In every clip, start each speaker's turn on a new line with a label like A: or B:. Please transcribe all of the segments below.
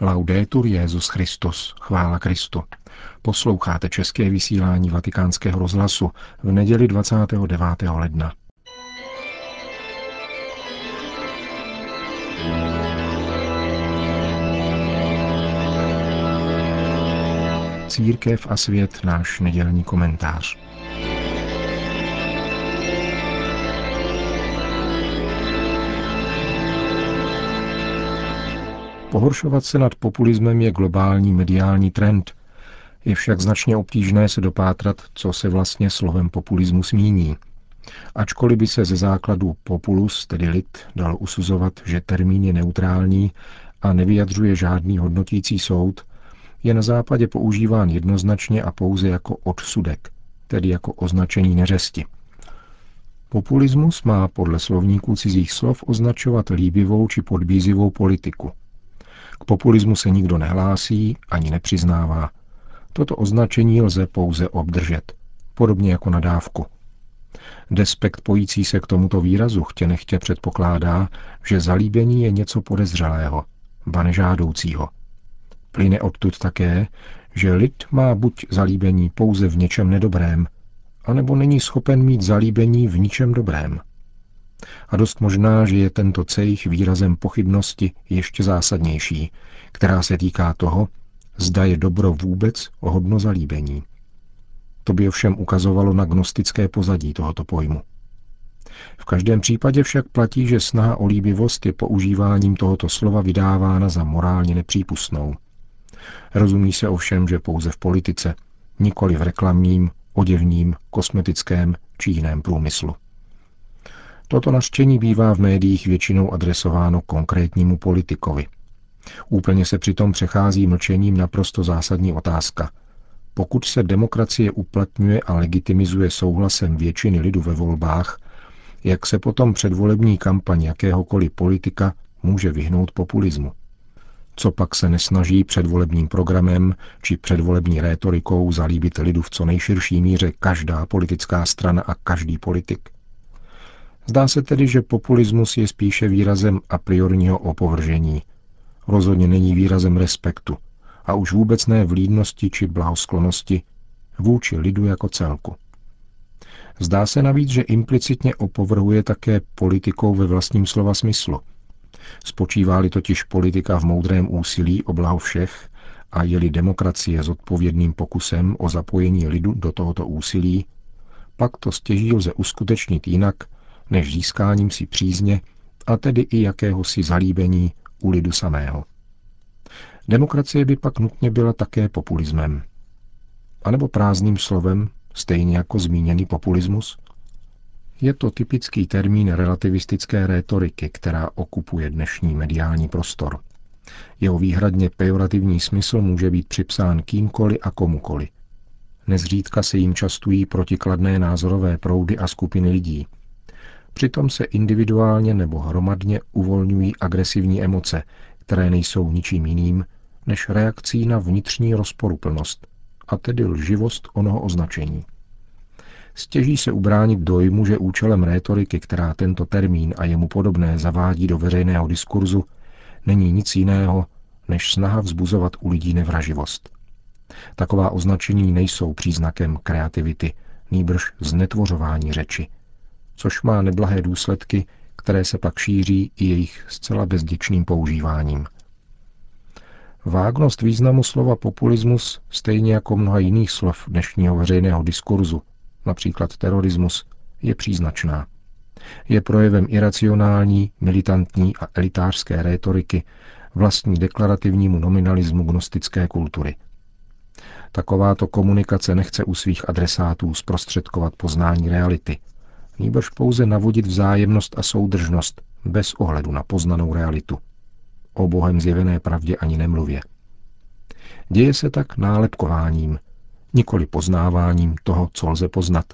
A: Laudetur Jezus Christus, chvála Kristu. Posloucháte české vysílání Vatikánského rozhlasu v neděli 29. ledna. Církev a svět náš nedělní komentář. Pohoršovat se nad populismem je globální mediální trend. Je však značně obtížné se dopátrat, co se vlastně slovem populismus míní. Ačkoliv by se ze základu populus, tedy lid, dal usuzovat, že termín je neutrální a nevyjadřuje žádný hodnotící soud, je na západě používán jednoznačně a pouze jako odsudek, tedy jako označení neřesti. Populismus má podle slovníků cizích slov označovat líbivou či podbízivou politiku – k populismu se nikdo nehlásí ani nepřiznává. Toto označení lze pouze obdržet, podobně jako nadávku. Despekt pojící se k tomuto výrazu chtě nechtě předpokládá, že zalíbení je něco podezřelého, ba nežádoucího. Plyne odtud také, že lid má buď zalíbení pouze v něčem nedobrém, anebo není schopen mít zalíbení v ničem dobrém. A dost možná, že je tento cejch výrazem pochybnosti ještě zásadnější, která se týká toho, zda je dobro vůbec hodno zalíbení. To by ovšem ukazovalo na gnostické pozadí tohoto pojmu. V každém případě však platí, že snaha o líbivost je používáním tohoto slova vydávána za morálně nepřípustnou. Rozumí se ovšem, že pouze v politice, nikoli v reklamním, oděvním, kosmetickém či jiném průmyslu. Toto naštění bývá v médiích většinou adresováno konkrétnímu politikovi. Úplně se přitom přechází mlčením naprosto zásadní otázka. Pokud se demokracie uplatňuje a legitimizuje souhlasem většiny lidu ve volbách, jak se potom předvolební kampaň jakéhokoliv politika může vyhnout populismu? Co pak se nesnaží předvolebním programem či předvolební rétorikou zalíbit lidu v co nejširší míře každá politická strana a každý politik? Zdá se tedy, že populismus je spíše výrazem a priorního opovržení. Rozhodně není výrazem respektu a už vůbec ne vlídnosti či blahosklonosti vůči lidu jako celku. Zdá se navíc, že implicitně opovrhuje také politikou ve vlastním slova smyslu. Spočívá-li totiž politika v moudrém úsilí o blaho všech a je-li demokracie zodpovědným pokusem o zapojení lidu do tohoto úsilí, pak to stěží lze uskutečnit jinak, než získáním si přízně a tedy i jakéhosi zalíbení u lidu samého. Demokracie by pak nutně byla také populismem. A nebo prázdným slovem, stejně jako zmíněný populismus? Je to typický termín relativistické rétoriky, která okupuje dnešní mediální prostor. Jeho výhradně pejorativní smysl může být připsán kýmkoliv a komukoli. Nezřídka se jim častují protikladné názorové proudy a skupiny lidí, Přitom se individuálně nebo hromadně uvolňují agresivní emoce, které nejsou ničím jiným než reakcí na vnitřní rozporuplnost, a tedy lživost onoho označení. Stěží se ubránit dojmu, že účelem rétoriky, která tento termín a jemu podobné zavádí do veřejného diskurzu, není nic jiného, než snaha vzbuzovat u lidí nevraživost. Taková označení nejsou příznakem kreativity, nýbrž znetvořování řeči, což má neblahé důsledky, které se pak šíří i jejich zcela bezděčným používáním. Vágnost významu slova populismus, stejně jako mnoha jiných slov dnešního veřejného diskurzu, například terorismus, je příznačná. Je projevem iracionální, militantní a elitářské rétoriky, vlastní deklarativnímu nominalismu gnostické kultury. Takováto komunikace nechce u svých adresátů zprostředkovat poznání reality, nýbrž pouze navodit vzájemnost a soudržnost bez ohledu na poznanou realitu. O Bohem zjevené pravdě ani nemluvě. Děje se tak nálepkováním, nikoli poznáváním toho, co lze poznat.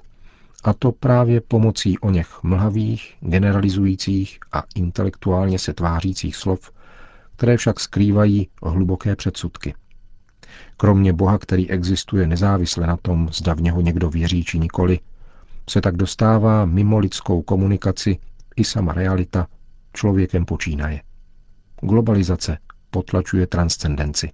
A: A to právě pomocí o něch mlhavých, generalizujících a intelektuálně se tvářících slov, které však skrývají hluboké předsudky. Kromě Boha, který existuje nezávisle na tom, zda v něho někdo věří či nikoli, se tak dostává mimo lidskou komunikaci i sama realita člověkem počínaje. Globalizace, potlačuje transcendenci.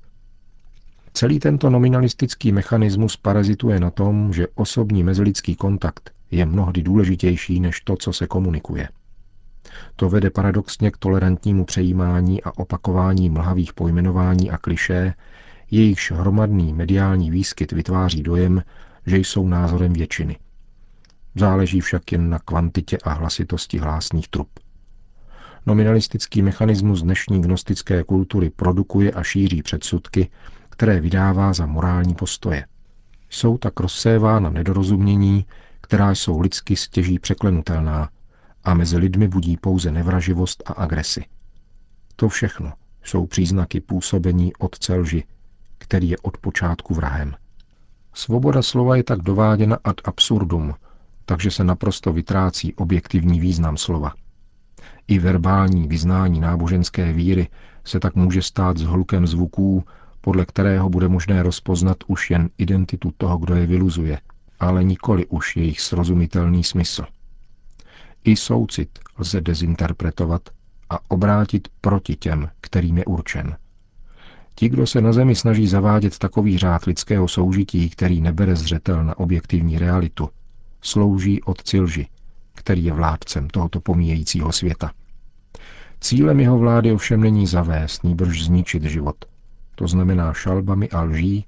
A: Celý tento nominalistický mechanismus parazituje na tom, že osobní mezilidský kontakt je mnohdy důležitější než to, co se komunikuje. To vede paradoxně k tolerantnímu přejímání a opakování mlhavých pojmenování a klišé, jejichž hromadný mediální výskyt vytváří dojem, že jsou názorem většiny. Záleží však jen na kvantitě a hlasitosti hlásných trup. Nominalistický mechanismus dnešní gnostické kultury produkuje a šíří předsudky, které vydává za morální postoje. Jsou tak rozsévána nedorozumění, která jsou lidsky stěží překlenutelná a mezi lidmi budí pouze nevraživost a agresi. To všechno jsou příznaky působení otce lži, který je od počátku vrahem. Svoboda slova je tak dováděna ad absurdum, takže se naprosto vytrácí objektivní význam slova. I verbální vyznání náboženské víry se tak může stát s hlukem zvuků, podle kterého bude možné rozpoznat už jen identitu toho, kdo je vyluzuje, ale nikoli už jejich srozumitelný smysl. I soucit lze dezinterpretovat a obrátit proti těm, kterým je určen. Ti, kdo se na zemi snaží zavádět takový řád lidského soužití, který nebere zřetel na objektivní realitu, slouží od cilži, který je vládcem tohoto pomíjejícího světa. Cílem jeho vlády ovšem není zavést, nýbrž zničit život. To znamená šalbami a lží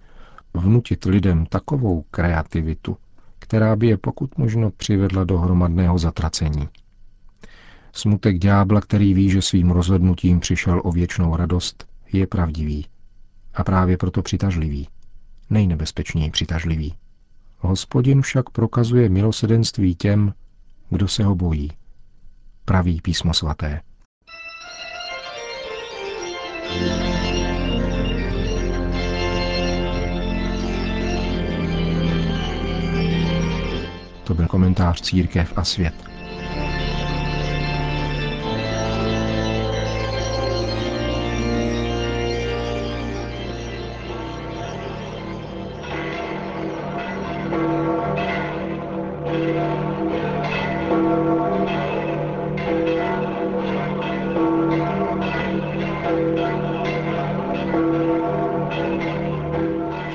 A: vnutit lidem takovou kreativitu, která by je pokud možno přivedla do hromadného zatracení. Smutek ďábla, který ví, že svým rozhodnutím přišel o věčnou radost, je pravdivý. A právě proto přitažlivý. Nejnebezpečněji přitažlivý. Hospodin však prokazuje milosedenství těm, kdo se ho bojí. Praví písmo svaté. To byl komentář Církev a svět.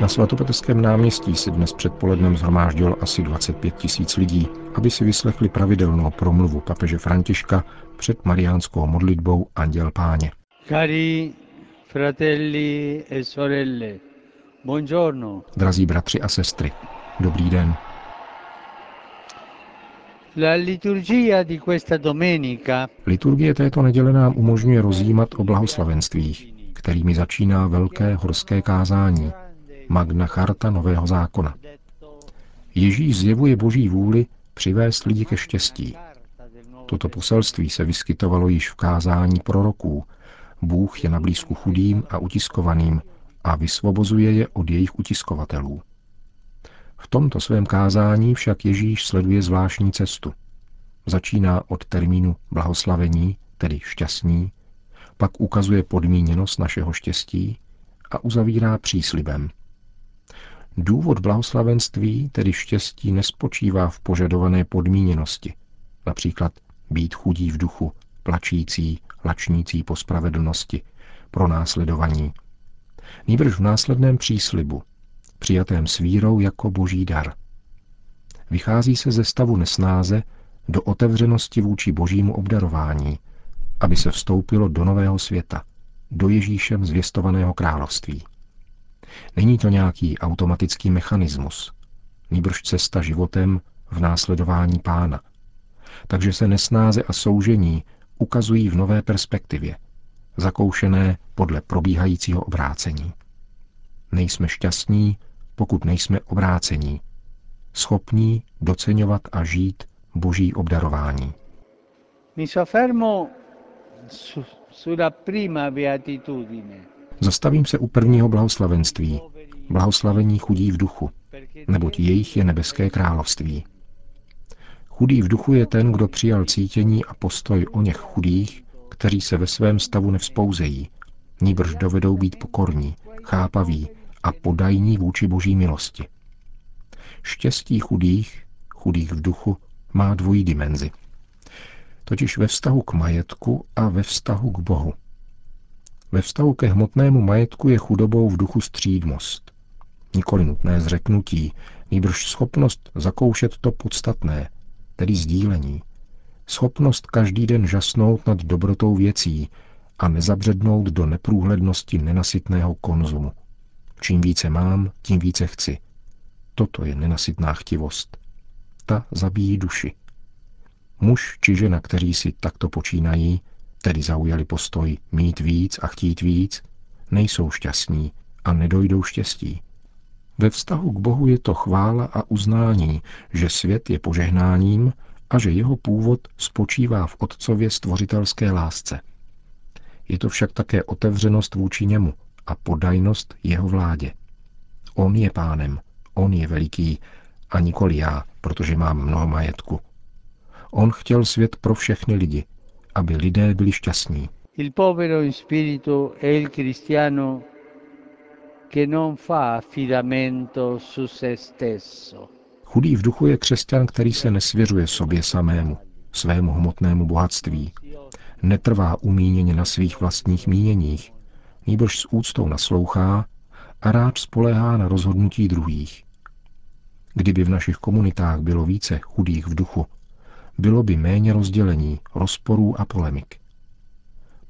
A: Na svatopetrském náměstí se dnes předpolednem zhromáždilo asi 25 tisíc lidí, aby si vyslechli pravidelnou promluvu papeže Františka před mariánskou modlitbou Anděl Páně. Cari fratelli e sorelle, buongiorno. Drazí bratři a sestry, dobrý den.
B: La liturgia di questa domenica
A: Liturgie této neděle nám umožňuje rozjímat o blahoslavenstvích, kterými začíná velké horské kázání, Magna Charta Nového zákona. Ježíš zjevuje boží vůli přivést lidi ke štěstí. Toto poselství se vyskytovalo již v kázání proroků. Bůh je na blízku chudým a utiskovaným a vysvobozuje je od jejich utiskovatelů. V tomto svém kázání však Ježíš sleduje zvláštní cestu. Začíná od termínu blahoslavení, tedy šťastní, pak ukazuje podmíněnost našeho štěstí a uzavírá příslibem – Důvod blahoslavenství, tedy štěstí, nespočívá v požadované podmíněnosti, například být chudí v duchu, plačící, lačnící po spravedlnosti, pro následovaní. Nýbrž v následném příslibu, přijatém s vírou jako boží dar. Vychází se ze stavu nesnáze do otevřenosti vůči božímu obdarování, aby se vstoupilo do nového světa, do Ježíšem zvěstovaného království. Není to nějaký automatický mechanismus, nýbrž cesta životem v následování pána. Takže se nesnáze a soužení ukazují v nové perspektivě, zakoušené podle probíhajícího obrácení. Nejsme šťastní, pokud nejsme obrácení, schopní doceňovat a žít boží obdarování. Mi soffermo sulla prima beatitudine Zastavím se u prvního blahoslavenství, blahoslavení chudí v duchu, neboť jejich je nebeské království. Chudý v duchu je ten, kdo přijal cítění a postoj o něch chudých, kteří se ve svém stavu nevzpouzejí, níbrž dovedou být pokorní, chápaví a podajní vůči boží milosti. Štěstí chudých, chudých v duchu, má dvojí dimenzi. Totiž ve vztahu k majetku a ve vztahu k Bohu – Ve vztahu ke hmotnému majetku je chudobou v duchu střídmost. Nikoli nutné zřeknutí, nýbrž schopnost zakoušet to podstatné, tedy sdílení. Schopnost každý den žasnout nad dobrotou věcí a nezabřednout do neprůhlednosti nenasytného konzumu. Čím více mám, tím více chci. Toto je nenasytná chtivost. Ta zabíjí duši. Muž či žena, kteří si takto počínají, tedy zaujali postoj mít víc a chtít víc, nejsou šťastní a nedojdou štěstí. Ve vztahu k Bohu je to chvála a uznání, že svět je požehnáním a že jeho původ spočívá v Otcově stvořitelské lásce. Je to však také otevřenost vůči němu a podajnost jeho vládě. On je pánem, on je veliký a nikoli já, protože mám mnoho majetku. On chtěl svět pro všechny lidi, aby lidé byli šťastní.
B: Il povero in spirito è il cristiano che non fa affidamento su se stesso.
A: Chudý v duchu je křesťan, který se nesvěřuje sobě samému, svému hmotnému bohatství. Netrvá umíněně na svých vlastních míněních, nýbrž s úctou naslouchá a rád spoléhá na rozhodnutí druhých. Kdyby v našich komunitách bylo více chudých v duchu, bylo by méně rozdělení, rozporů a polemik.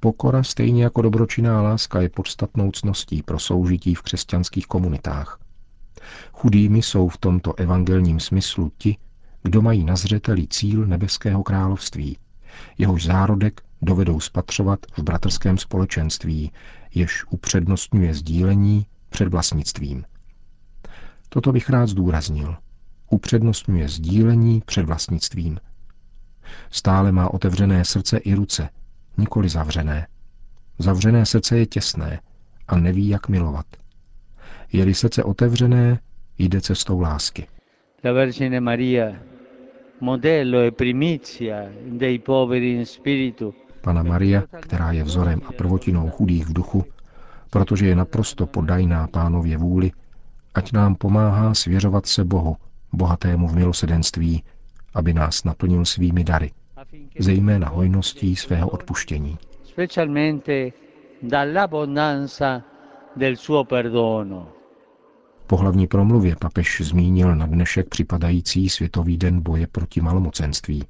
A: Pokora stejně jako dobročinná láska je podstatnou cností pro soužití v křesťanských komunitách. Chudými jsou v tomto evangelním smyslu ti, kdo mají na zřeteli cíl nebeského království, jehož zárodek dovedou spatřovat v bratrském společenství, jež upřednostňuje sdílení před vlastnictvím. Toto bych rád zdůraznil. Upřednostňuje sdílení před vlastnictvím. Stále má otevřené srdce i ruce, nikoli zavřené. Zavřené srdce je těsné a neví, jak milovat. Je-li srdce otevřené, jde cestou lásky.
B: La Vergine Maria, modello e primizia dei poveri in spiritu,
A: Pana Maria, která je vzorem a prvotinou chudých v duchu, protože je naprosto podajná pánově vůli, ať nám pomáhá svěřovat se Bohu, bohatému v milosedenství, aby nás naplnil svými dary, zejména hojností svého odpuštění. Po hlavní promluvě papež zmínil na dnešek připadající Světový den boje proti malomocenství.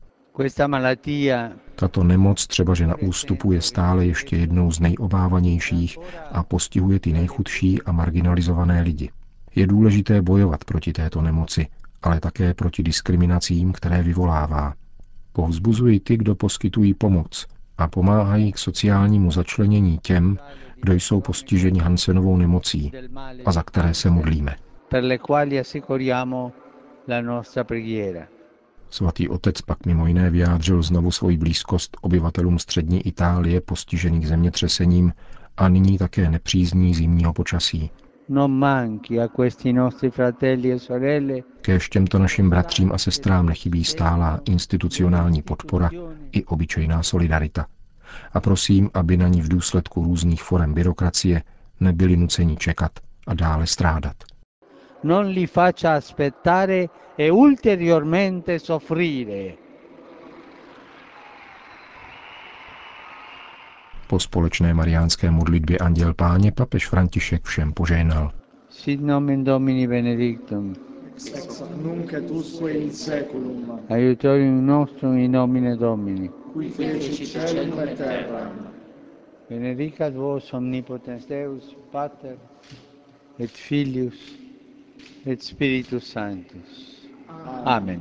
A: Tato nemoc, třeba že na ústupu, je stále ještě jednou z nejobávanějších a postihuje ty nejchudší a marginalizované lidi. Je důležité bojovat proti této nemoci, ale také proti diskriminacím, které vyvolává. Povzbuzuji ty, kdo poskytují pomoc a pomáhají k sociálnímu začlenění těm, kdo jsou postiženi Hansenovou nemocí a za které se modlíme. Svatý otec pak mimo jiné vyjádřil znovu svoji blízkost obyvatelům střední Itálie postižených zemětřesením a nyní také nepřízní zimního počasí.
B: E
A: Kéž těmto našim bratřím a sestrám nechybí stálá institucionální podpora i obyčejná solidarita. A prosím, aby na ní v důsledku různých forem byrokracie nebyli nuceni čekat a dále strádat.
B: non li faccia aspettare e ulteriormente soffrire.
A: Po společné mariánské modlitbě Anděl Páně papež František všem požehnal.
B: Sit nomen Domini benedictum.
C: ex nunc et usque in seculum,
B: Aiutorium nostrum in nomine Domini.
C: qui feci celum et terram.
B: Benedicat vos omnipotens Deus, Pater et Filius et Spiritus Sanctus. Amen.